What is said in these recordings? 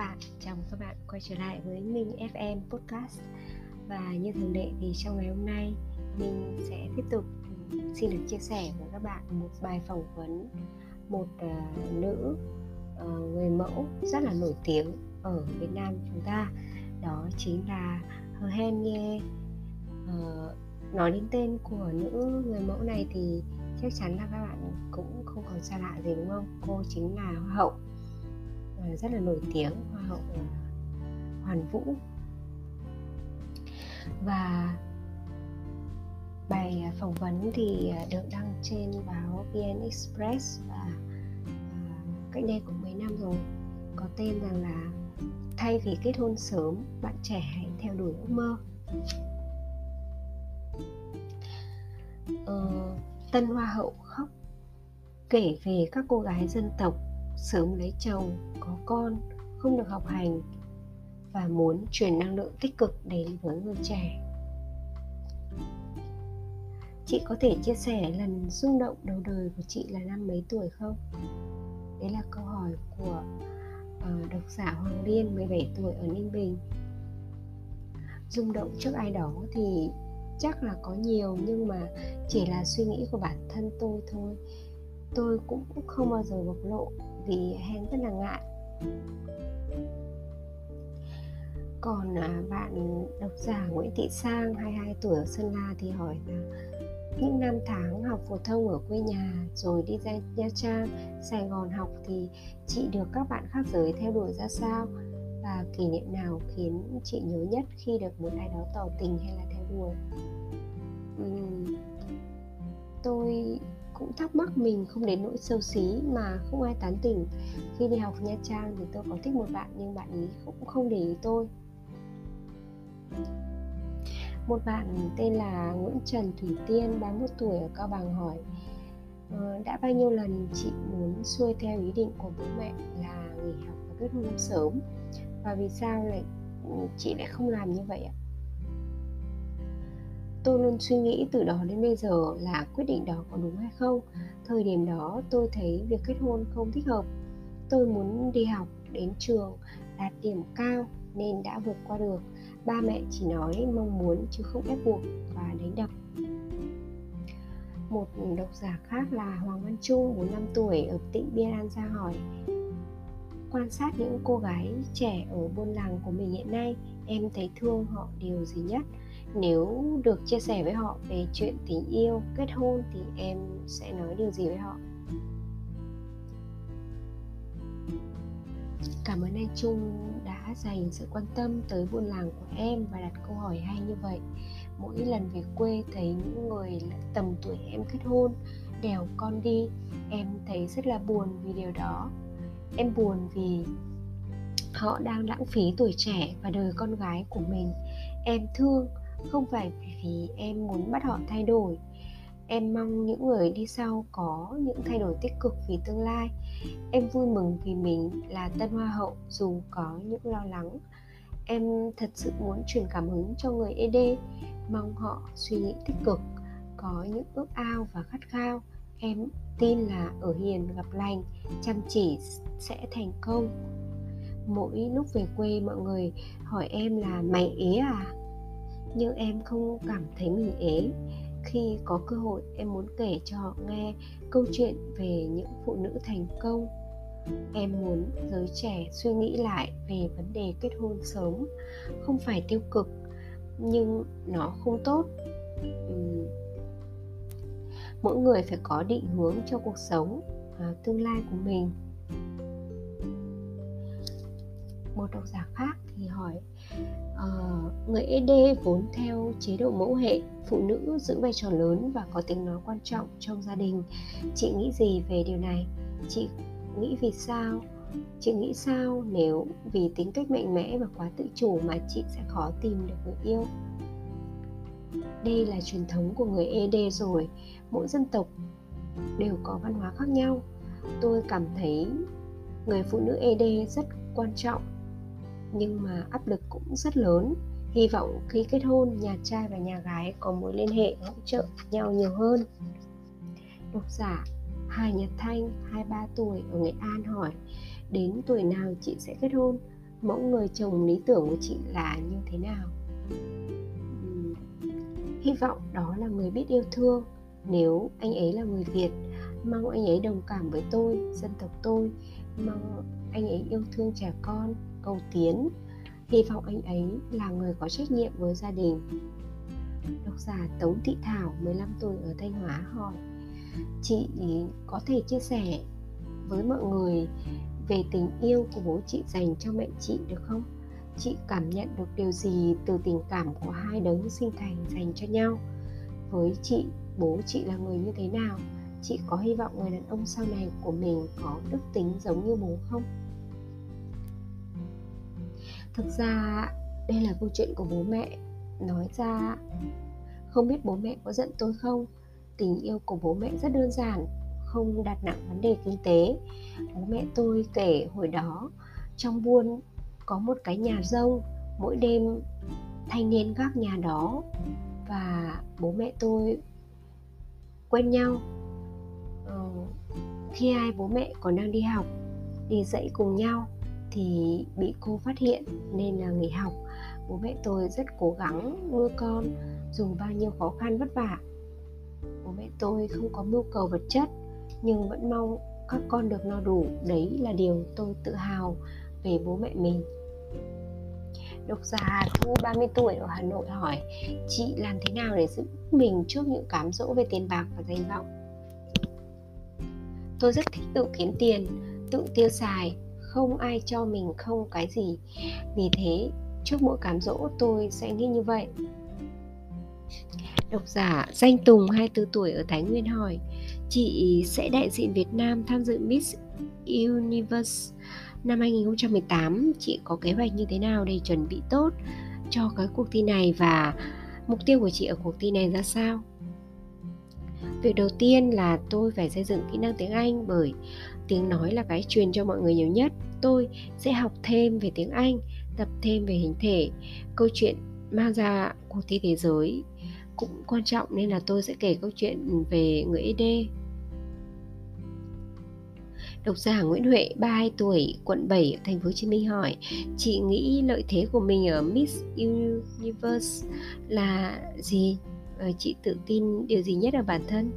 bạn, chào mừng các bạn quay trở lại với Minh FM Podcast. Và như thường lệ thì trong ngày hôm nay mình sẽ tiếp tục ừ, xin được chia sẻ với các bạn một bài phỏng vấn một uh, nữ uh, người mẫu rất là nổi tiếng ở Việt Nam chúng ta. Đó chính là Hờ Hen nghe uh, ờ, Nói đến tên của nữ người mẫu này thì chắc chắn là các bạn cũng không còn xa lạ gì đúng không? Cô chính là Hoa hậu rất là nổi tiếng hậu hoàn vũ. Và bài à, phỏng vấn thì à, được đăng trên báo VN Express và à, cách đây cũng mấy năm rồi. Có tên rằng là thay vì kết hôn sớm bạn trẻ hãy theo đuổi ước mơ. Ờ, tân hoa hậu khóc kể về các cô gái dân tộc sớm lấy chồng có con không được học hành và muốn truyền năng lượng tích cực đến với người trẻ. Chị có thể chia sẻ lần rung động đầu đời của chị là năm mấy tuổi không? Đấy là câu hỏi của uh, độc giả Hoàng Liên 17 tuổi ở Ninh Bình. Rung động trước ai đó thì chắc là có nhiều nhưng mà chỉ là suy nghĩ của bản thân tôi thôi. Tôi cũng không bao giờ bộc lộ vì hen rất là ngại còn à, bạn độc giả Nguyễn Thị Sang 22 tuổi ở Sơn La thì hỏi là những năm tháng học phổ thông ở quê nhà rồi đi ra Nha Trang, Sài Gòn học thì chị được các bạn khác giới theo đuổi ra sao? Và kỷ niệm nào khiến chị nhớ nhất khi được một ai đó tỏ tình hay là theo đuổi? Uhm, tôi cũng thắc mắc mình không đến nỗi sâu xí mà không ai tán tỉnh. Khi đi học nha trang thì tôi có thích một bạn nhưng bạn ấy cũng không để ý tôi. Một bạn tên là Nguyễn Trần Thủy Tiên 31 tuổi, ở Cao Bằng hỏi ờ, đã bao nhiêu lần chị muốn xuôi theo ý định của bố mẹ là nghỉ học và kết hôn sớm? Và vì sao lại ừ, chị lại không làm như vậy ạ? Tôi luôn suy nghĩ từ đó đến bây giờ là quyết định đó có đúng hay không. Thời điểm đó tôi thấy việc kết hôn không thích hợp. Tôi muốn đi học đến trường đạt điểm cao nên đã vượt qua được. Ba mẹ chỉ nói mong muốn chứ không ép buộc và đánh đập. Một độc giả khác là Hoàng Văn Trung 45 tuổi, ở tỉnh Biên An ra hỏi, Quan sát những cô gái trẻ ở buôn làng của mình hiện nay, Em thấy thương họ điều gì nhất? Nếu được chia sẻ với họ về chuyện tình yêu, kết hôn thì em sẽ nói điều gì với họ? Cảm ơn anh trung đã dành sự quan tâm tới buôn làng của em và đặt câu hỏi hay như vậy. Mỗi lần về quê thấy những người tầm tuổi em kết hôn đèo con đi, em thấy rất là buồn vì điều đó. Em buồn vì họ đang lãng phí tuổi trẻ và đời con gái của mình. Em thương không phải vì em muốn bắt họ thay đổi. Em mong những người đi sau có những thay đổi tích cực vì tương lai. Em vui mừng vì mình là tân hoa hậu dù có những lo lắng. Em thật sự muốn truyền cảm hứng cho người ed mong họ suy nghĩ tích cực, có những ước ao và khát khao. Em tin là ở hiền gặp lành, chăm chỉ sẽ thành công. Mỗi lúc về quê mọi người hỏi em là mày ế à? Nhưng em không cảm thấy mình ế. Khi có cơ hội em muốn kể cho họ nghe câu chuyện về những phụ nữ thành công. Em muốn giới trẻ suy nghĩ lại về vấn đề kết hôn sớm không phải tiêu cực nhưng nó không tốt. Uhm. mỗi người phải có định hướng cho cuộc sống à, tương lai của mình một độc giả khác thì hỏi uh, người ED vốn theo chế độ mẫu hệ phụ nữ giữ vai trò lớn và có tiếng nói quan trọng trong gia đình. Chị nghĩ gì về điều này? Chị nghĩ vì sao? Chị nghĩ sao nếu vì tính cách mạnh mẽ và quá tự chủ mà chị sẽ khó tìm được người yêu? Đây là truyền thống của người ED rồi. Mỗi dân tộc đều có văn hóa khác nhau. Tôi cảm thấy người phụ nữ ED rất quan trọng nhưng mà áp lực cũng rất lớn. Hy vọng khi kết hôn nhà trai và nhà gái có mối liên hệ hỗ trợ nhau nhiều hơn. Độc giả Hà Nhật Thanh 23 tuổi ở Nghệ An hỏi đến tuổi nào chị sẽ kết hôn? Mẫu người chồng lý tưởng của chị là như thế nào? Uhm, hy vọng đó là người biết yêu thương. Nếu anh ấy là người việt mong anh ấy đồng cảm với tôi dân tộc tôi mong anh ấy yêu thương trẻ con cầu tiến. Hy vọng anh ấy là người có trách nhiệm với gia đình. Độc giả Tống Thị Thảo 15 tuổi ở Thanh Hóa, hỏi, chị có thể chia sẻ với mọi người về tình yêu của bố chị dành cho mẹ chị được không? Chị cảm nhận được điều gì từ tình cảm của hai đấng sinh thành dành cho nhau? Với chị, bố chị là người như thế nào? Chị có hy vọng người đàn ông sau này của mình có đức tính giống như bố không? Thực ra đây là câu chuyện của bố mẹ nói ra không biết bố mẹ có giận tôi không? Tình yêu của bố mẹ rất đơn giản không đặt nặng vấn đề kinh tế. Bố mẹ tôi kể hồi đó trong buôn có một cái nhà rông mỗi đêm thanh niên gác nhà đó và bố mẹ tôi quen nhau. Ờ, khi hai bố mẹ còn đang đi học đi dạy cùng nhau thì bị cô phát hiện nên là nghỉ học. Bố mẹ tôi rất cố gắng nuôi con dù bao nhiêu khó khăn vất vả. Bố mẹ tôi không có mưu cầu vật chất nhưng vẫn mong các con được no đủ. Đấy là điều tôi tự hào về bố mẹ mình. Độc giả Thu 30 tuổi ở Hà Nội hỏi Chị làm thế nào để giữ mình trước những cám dỗ về tiền bạc và danh vọng? Tôi rất thích tự kiếm tiền, tự tiêu xài. Không ai cho mình không cái gì. Vì thế, trước mỗi cám dỗ, tôi sẽ nghĩ như vậy. Độc giả Danh Tùng 24 tuổi, ở Thái Nguyên hỏi, Chị sẽ đại diện Việt Nam tham dự Miss Universe năm 2018 Chị có kế hoạch như thế nào để chuẩn bị tốt cho cái cuộc thi này và mục tiêu của chị ở cuộc thi này ra sao? Việc đầu tiên là tôi phải xây dựng kỹ năng tiếng Anh bởi tiếng nói là cái truyền cho mọi người nhiều nhất. Tôi sẽ học thêm về tiếng Anh, tập thêm về hình thể, câu chuyện mang ra cuộc thi thế giới cũng quan trọng nên là tôi sẽ kể câu chuyện về người ED Độc giả Nguyễn Huệ, 32 tuổi, quận 7, thành phố Hồ Chí Minh hỏi: Chị nghĩ lợi thế của mình ở Miss Universe là gì? Ờ, chị tự tin điều gì nhất ở bản thân?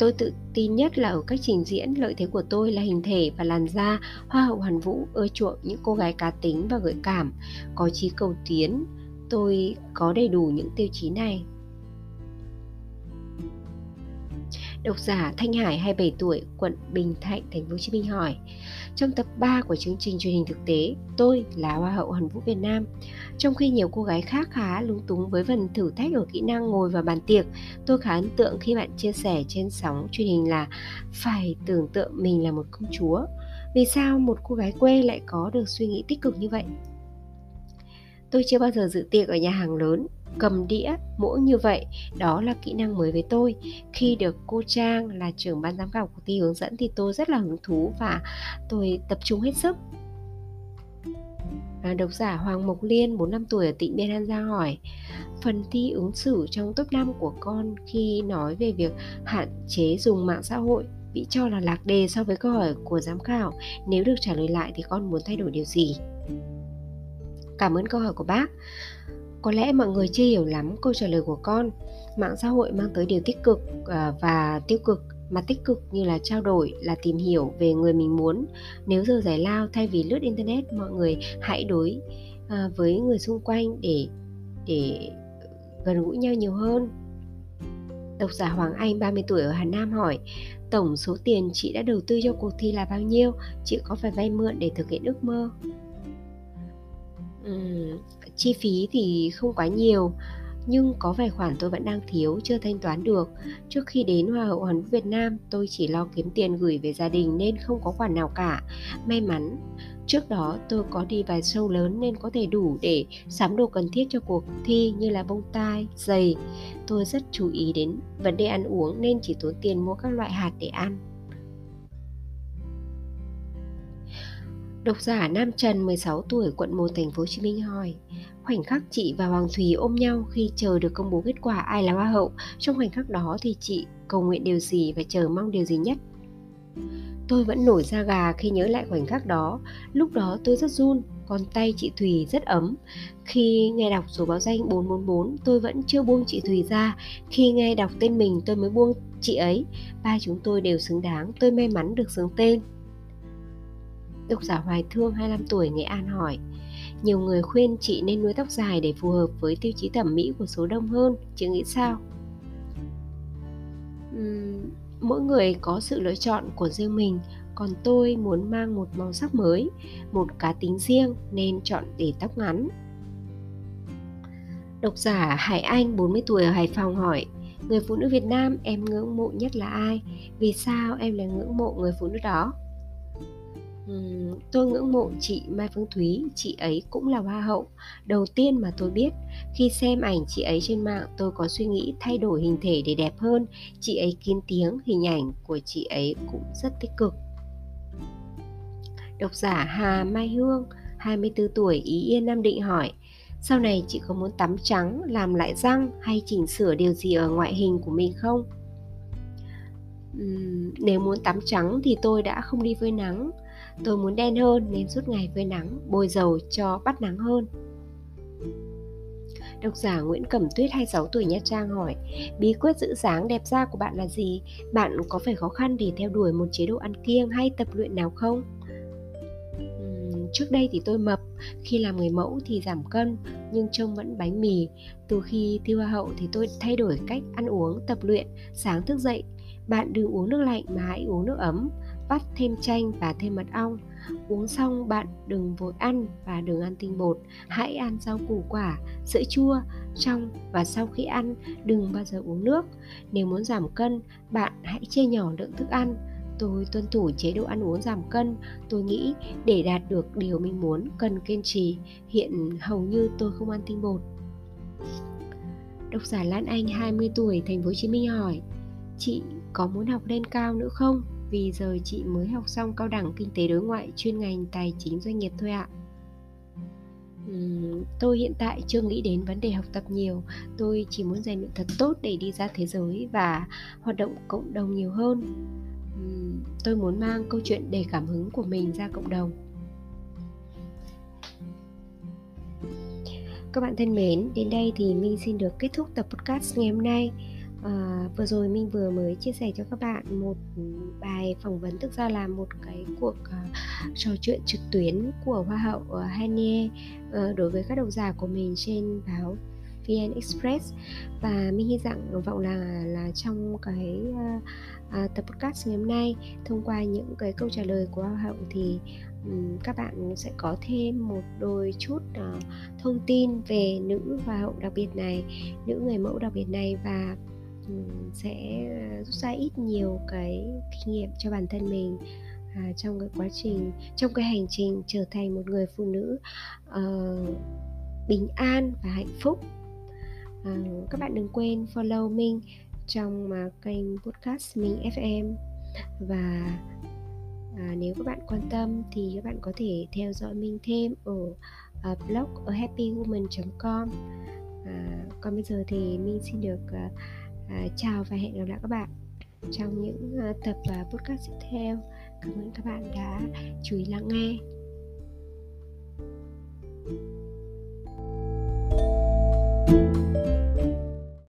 Tôi tự tin nhất là ở cách trình diễn, lợi thế của tôi là hình thể và làn da, hoa hậu hoàn vũ ưa chuộng những cô gái cá tính và gợi cảm, có trí cầu tiến. Tôi có đầy đủ những tiêu chí này. Độc giả Thanh Hải 27 tuổi, quận Bình Thạnh, thành phố Hồ Chí Minh hỏi: Trong tập 3 của chương trình truyền hình thực tế, tôi là Hoa hậu Hàn vũ Việt Nam. Trong khi nhiều cô gái khác khá lúng túng với phần thử thách ở kỹ năng ngồi vào bàn tiệc, tôi khá ấn tượng khi bạn chia sẻ trên sóng truyền hình là phải tưởng tượng mình là một công chúa. Vì sao một cô gái quê lại có được suy nghĩ tích cực như vậy? Tôi chưa bao giờ dự tiệc ở nhà hàng lớn cầm đĩa muỗng như vậy đó là kỹ năng mới với tôi. Khi được cô trang là trưởng ban giám khảo cuộc thi hướng dẫn thì tôi rất là hứng thú và tôi tập trung hết sức. À, độc giả Hoàng Mộc Liên 45 tuổi ở tỉnh Biên An Giang hỏi Phần thi ứng xử trong top 5 của con khi nói về việc hạn chế dùng mạng xã hội bị cho là lạc đề so với câu hỏi của giám khảo Nếu được trả lời lại thì con muốn thay đổi điều gì? Cảm ơn câu hỏi của bác có lẽ mọi người chưa hiểu lắm câu trả lời của con mạng xã hội mang tới điều tích cực ờ, và tiêu cực mà tích cực như là trao đổi là tìm hiểu về người mình muốn nếu giờ giải lao thay vì lướt internet mọi người hãy đối ờ, với người xung quanh để để gần gũi nhau nhiều hơn Độc giả Hoàng Anh 30 tuổi ở Hà Nam hỏi Tổng số tiền chị đã đầu tư cho cuộc thi là bao nhiêu? Chị có phải vay mượn để thực hiện ước mơ? Uhm, chi phí thì không quá nhiều, nhưng có vài khoản tôi vẫn đang thiếu, chưa thanh toán được. Trước khi đến hoa hậu hoàn vũ việt nam, tôi chỉ lo kiếm tiền gửi về gia đình nên không có khoản nào cả. May mắn, trước đó tôi có đi vài show lớn nên có thể đủ để sắm đồ cần thiết cho cuộc thi như là bông tai, giày. Tôi rất chú ý đến vấn đề ăn uống nên chỉ tốn tiền mua các loại hạt để ăn. Độc giả Nam Trần 16 tuổi quận 1 thành phố Hồ Chí Minh hỏi Khoảnh khắc chị và Hoàng Thùy ôm nhau khi chờ được công bố kết quả ai là hoa hậu Trong khoảnh khắc đó thì chị cầu nguyện điều gì và chờ mong điều gì nhất Tôi vẫn nổi da gà khi nhớ lại khoảnh khắc đó. Lúc đó tôi rất run, còn tay chị Thùy rất ấm. Khi nghe đọc số báo danh 444, tôi vẫn chưa buông chị Thùy ra. Khi nghe đọc tên mình, tôi mới buông chị ấy. Ba chúng tôi đều xứng đáng, tôi may mắn được xứng tên. Độc giả Hoài Thương 25 tuổi Nghệ An hỏi Nhiều người khuyên chị nên nuôi tóc dài để phù hợp với tiêu chí thẩm mỹ của số đông hơn, chị nghĩ sao? Uhm, mỗi người có sự lựa chọn của riêng mình còn tôi muốn mang một màu sắc mới một cá tính riêng nên chọn để tóc ngắn Độc giả Hải Anh 40 tuổi ở Hải Phòng hỏi Người phụ nữ Việt Nam em ngưỡng mộ nhất là ai? Vì sao em lại ngưỡng mộ người phụ nữ đó? Uhm, tôi ngưỡng mộ chị Mai Phương Thúy, chị ấy cũng là hoa hậu. Đầu tiên mà tôi biết, khi xem ảnh chị ấy trên mạng tôi có suy nghĩ thay đổi hình thể để đẹp hơn. Chị ấy kín tiếng, hình ảnh của chị ấy cũng rất tích cực. Độc giả Hà Mai Hương, 24 tuổi, Ý Yên Nam Định hỏi Sau này chị có muốn tắm trắng, làm lại răng hay chỉnh sửa điều gì ở ngoại hình của mình không? Uhm, nếu muốn tắm trắng thì tôi đã không đi phơi nắng Tôi muốn đen hơn nên suốt ngày phơi nắng, bôi dầu cho bắt nắng hơn. Độc giả Nguyễn Cẩm Tuyết 26 tuổi Nha Trang hỏi Bí quyết giữ dáng đẹp da của bạn là gì? Bạn có phải khó khăn để theo đuổi một chế độ ăn kiêng hay tập luyện nào không? trước đây thì tôi mập khi làm người mẫu thì giảm cân nhưng trông vẫn bánh mì từ khi thi hoa hậu thì tôi thay đổi cách ăn uống tập luyện sáng thức dậy bạn đừng uống nước lạnh mà hãy uống nước ấm vắt thêm chanh và thêm mật ong. Uống xong bạn đừng vội ăn và đừng ăn tinh bột. Hãy ăn rau củ quả, sữa chua trong và sau khi ăn, đừng bao giờ uống nước. Nếu muốn giảm cân, bạn hãy chia nhỏ lượng thức ăn. Tôi tuân thủ chế độ ăn uống giảm cân. Tôi nghĩ để đạt được điều mình muốn, cần kiên trì. Hiện hầu như tôi không ăn tinh bột. Độc giả Lan Anh 20 tuổi, thành phố Hồ Chí Minh hỏi, Chị có muốn học lên cao nữa không? Vì giờ chị mới học xong cao đẳng kinh tế đối ngoại chuyên ngành tài chính doanh nghiệp thôi ạ. Uhm, Tôi hiện tại chưa nghĩ đến vấn đề học tập nhiều. Tôi chỉ muốn rèn luyện thật tốt để đi ra thế giới và hoạt động cộng đồng nhiều hơn. Tôi muốn mang câu chuyện đầy cảm hứng của mình ra cộng đồng. Các bạn thân mến đến đây thì minh xin được kết thúc tập podcast ngày hôm nay à, vừa rồi minh vừa mới chia sẻ cho các bạn một bài phỏng vấn thực ra là một cái cuộc uh, trò chuyện trực tuyến của hoa hậu uh, Hanie uh, đối với các độc giả của mình trên báo VN Express. Và mình hy vọng vọng là là trong cái uh, uh, tập podcast ngày hôm nay thông qua những cái câu trả lời của hoa hậu thì um, các bạn sẽ có thêm một đôi chút uh, thông tin về nữ hoa hậu đặc biệt này nữ người mẫu đặc biệt này và sẽ rút ra ít nhiều cái kinh nghiệm cho bản thân mình à, trong cái quá trình trong cái hành trình trở thành một người phụ nữ uh, bình an và hạnh phúc. À, các bạn đừng quên follow mình trong uh, kênh podcast Minh FM và à, nếu các bạn quan tâm thì các bạn có thể theo dõi mình thêm ở uh, blog ở happywoman.com à, còn bây giờ thì mình xin được uh, À, chào và hẹn gặp lại các bạn trong những ờ, tập ờ, podcast tiếp theo. Cảm ơn các bạn đã chú ý lắng nghe.